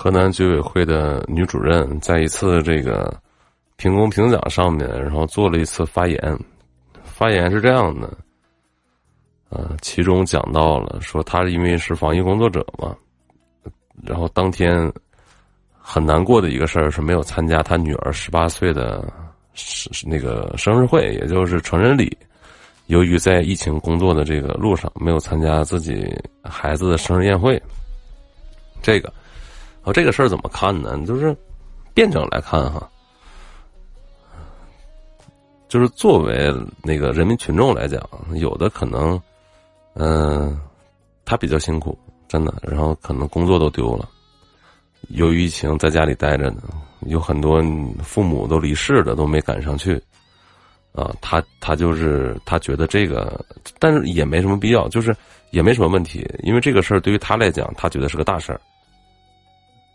河南居委会的女主任在一次这个评工评奖上面，然后做了一次发言。发言是这样的，呃，其中讲到了说，她因为是防疫工作者嘛，然后当天很难过的一个事儿是没有参加她女儿十八岁的那个生日会，也就是成人礼。由于在疫情工作的这个路上，没有参加自己孩子的生日宴会。这个，这个事儿怎么看呢？就是辩证来看哈。就是作为那个人民群众来讲，有的可能，嗯，他比较辛苦，真的，然后可能工作都丢了，由于疫情在家里待着呢，有很多父母都离世了，都没赶上去，啊，他他就是他觉得这个，但是也没什么必要，就是也没什么问题，因为这个事儿对于他来讲，他觉得是个大事儿，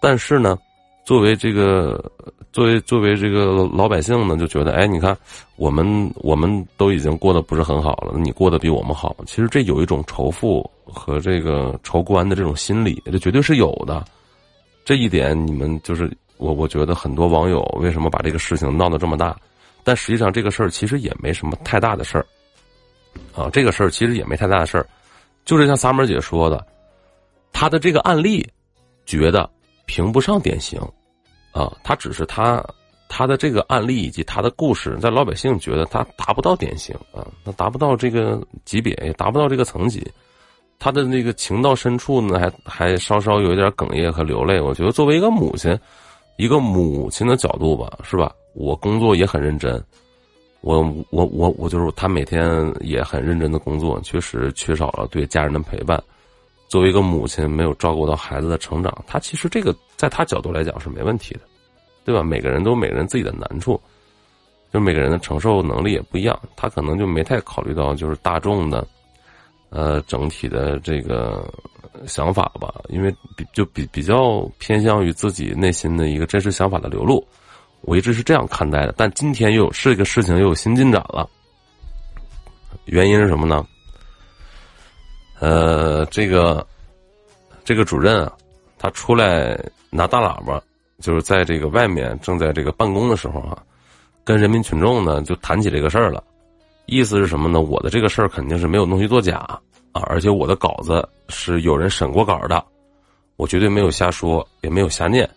但是呢。作为这个，作为作为这个老百姓呢，就觉得，哎，你看，我们我们都已经过得不是很好了，你过得比我们好。其实这有一种仇富和这个仇官的这种心理，这绝对是有的。这一点，你们就是我，我觉得很多网友为什么把这个事情闹得这么大？但实际上，这个事儿其实也没什么太大的事儿。啊，这个事儿其实也没太大的事儿，就是像萨门姐说的，她的这个案例，觉得。评不上典型，啊，他只是他他的这个案例以及他的故事，在老百姓觉得他达不到典型啊，他达不到这个级别，也达不到这个层级。他的那个情到深处呢，还还稍稍有一点哽咽和流泪。我觉得作为一个母亲，一个母亲的角度吧，是吧？我工作也很认真，我我我我就是他每天也很认真的工作，确实缺少了对家人的陪伴。作为一个母亲，没有照顾到孩子的成长，他其实这个在他角度来讲是没问题的，对吧？每个人都有每个人自己的难处，就每个人的承受能力也不一样，他可能就没太考虑到就是大众的，呃，整体的这个想法吧，因为比就比比较偏向于自己内心的一个真实想法的流露，我一直是这样看待的。但今天又有这个事情又有新进展了，原因是什么呢？呃，这个这个主任啊，他出来拿大喇叭，就是在这个外面正在这个办公的时候啊，跟人民群众呢就谈起这个事儿了。意思是什么呢？我的这个事儿肯定是没有弄虚作假啊，而且我的稿子是有人审过稿的，我绝对没有瞎说，也没有瞎念。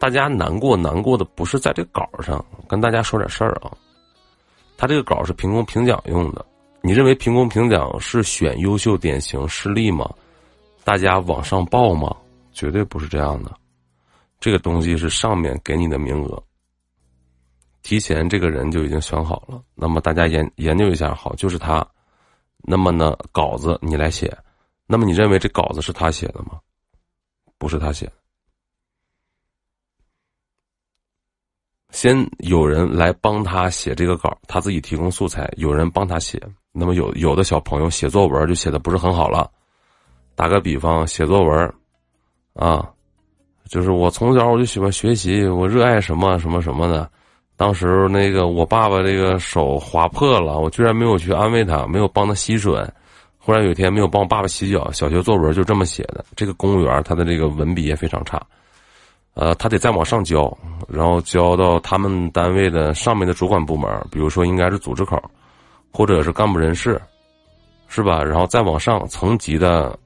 大家难过难过的不是在这稿上，跟大家说点事儿啊。他这个稿是评工评奖用的。你认为评工评奖是选优秀典型事例吗？大家往上报吗？绝对不是这样的。这个东西是上面给你的名额，提前这个人就已经选好了。那么大家研研究一下，好，就是他。那么呢，稿子你来写。那么你认为这稿子是他写的吗？不是他写。先有人来帮他写这个稿，他自己提供素材，有人帮他写。那么有有的小朋友写作文就写的不是很好了，打个比方，写作文，啊，就是我从小我就喜欢学习，我热爱什么什么什么的。当时那个我爸爸这个手划破了，我居然没有去安慰他，没有帮他吸水。忽然有一天没有帮我爸爸洗脚，小学作文就这么写的。这个公务员他的这个文笔也非常差，呃，他得再往上交，然后交到他们单位的上面的主管部门，比如说应该是组织口。或者是干部人士，是吧？然后再往上层级的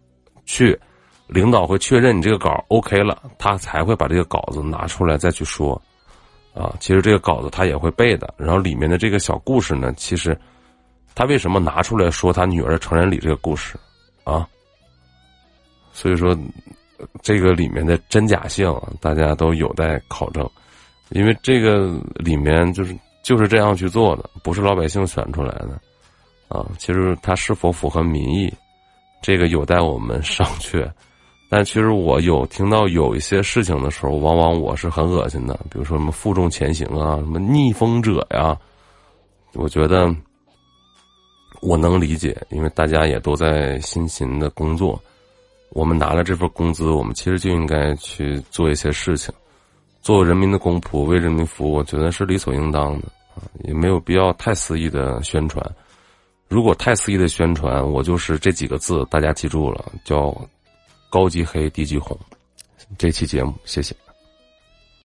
去，领导会确认你这个稿 OK 了，他才会把这个稿子拿出来再去说。啊，其实这个稿子他也会背的。然后里面的这个小故事呢，其实他为什么拿出来说他女儿成人礼这个故事啊？所以说，这个里面的真假性大家都有待考证，因为这个里面就是。就是这样去做的，不是老百姓选出来的，啊，其实它是否符合民意，这个有待我们商榷。但其实我有听到有一些事情的时候，往往我是很恶心的，比如说什么负重前行啊，什么逆风者呀，我觉得我能理解，因为大家也都在辛勤的工作，我们拿了这份工资，我们其实就应该去做一些事情。做人民的公仆，为人民服务，我觉得是理所应当的啊，也没有必要太肆意的宣传。如果太肆意的宣传，我就是这几个字，大家记住了，叫高级黑，低级红。这期节目，谢谢。